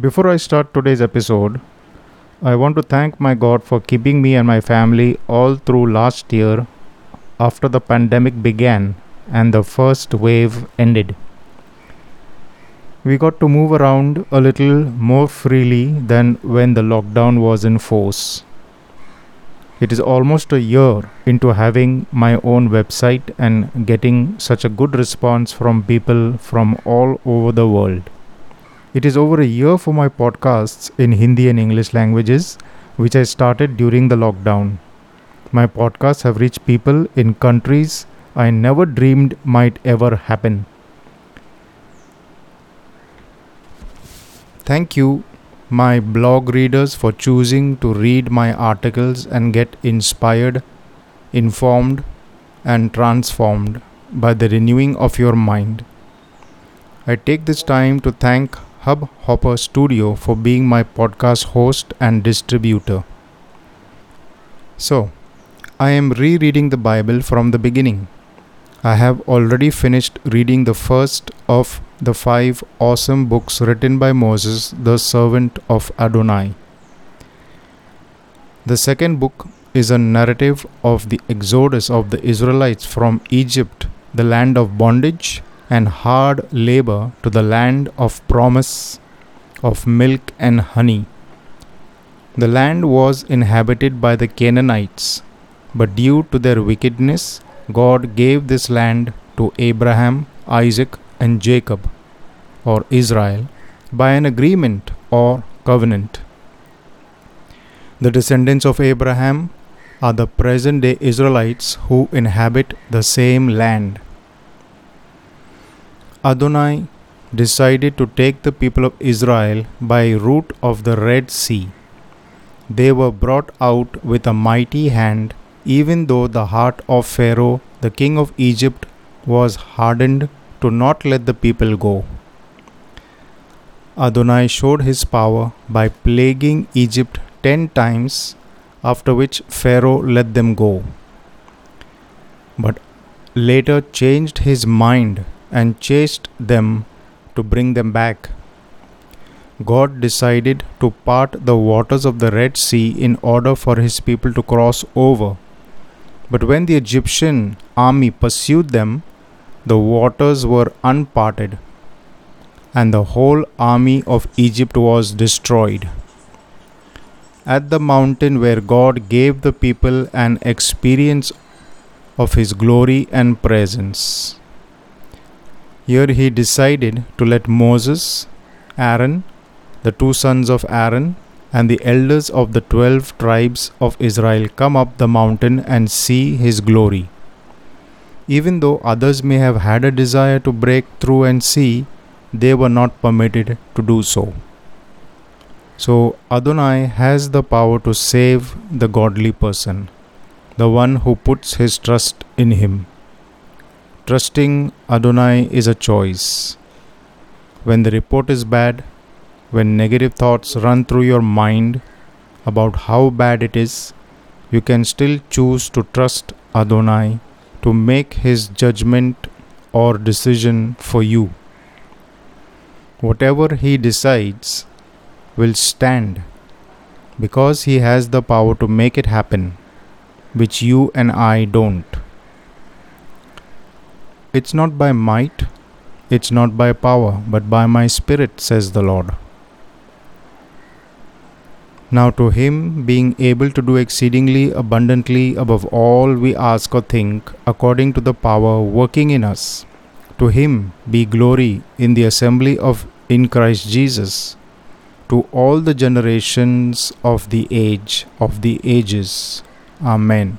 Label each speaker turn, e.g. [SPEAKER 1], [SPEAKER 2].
[SPEAKER 1] Before I start today's episode, I want to thank my God for keeping me and my family all through last year after the pandemic began and the first wave ended. We got to move around a little more freely than when the lockdown was in force. It is almost a year into having my own website and getting such a good response from people from all over the world. It is over a year for my podcasts in Hindi and English languages, which I started during the lockdown. My podcasts have reached people in countries I never dreamed might ever happen. Thank you, my blog readers, for choosing to read my articles and get inspired, informed, and transformed by the renewing of your mind. I take this time to thank Hubhopper Studio for being my podcast host and distributor. So, I am rereading the Bible from the beginning. I have already finished reading the first of the five awesome books written by Moses, the servant of Adonai. The second book is a narrative of the exodus of the Israelites from Egypt, the land of bondage and hard labor, to the land of promise of milk and honey. The land was inhabited by the Canaanites, but due to their wickedness, God gave this land to Abraham, Isaac, and Jacob, or Israel, by an agreement or covenant. The descendants of Abraham are the present day Israelites who inhabit the same land. Adonai decided to take the people of Israel by route of the Red Sea. They were brought out with a mighty hand, even though the heart of Pharaoh, the king of Egypt, was hardened to not let the people go. Adonai showed his power by plaguing Egypt ten times, after which Pharaoh let them go. But later changed his mind and chased them to bring them back. God decided to part the waters of the Red Sea in order for his people to cross over. But when the Egyptian army pursued them, the waters were unparted, and the whole army of Egypt was destroyed. At the mountain where God gave the people an experience of his glory and presence. Here he decided to let Moses, Aaron, the two sons of Aaron, and the elders of the twelve tribes of Israel come up the mountain and see his glory. Even though others may have had a desire to break through and see, they were not permitted to do so. So, Adonai has the power to save the godly person, the one who puts his trust in him. Trusting Adonai is a choice. When the report is bad, when negative thoughts run through your mind about how bad it is, you can still choose to trust Adonai to make his judgment or decision for you. Whatever he decides will stand because he has the power to make it happen, which you and I don't. It's not by might, it's not by power, but by my spirit, says the Lord. Now, to him, being able to do exceedingly abundantly above all we ask or think, according to the power working in us, to him be glory in the assembly of in Christ Jesus, to all the generations of the age of the ages. Amen.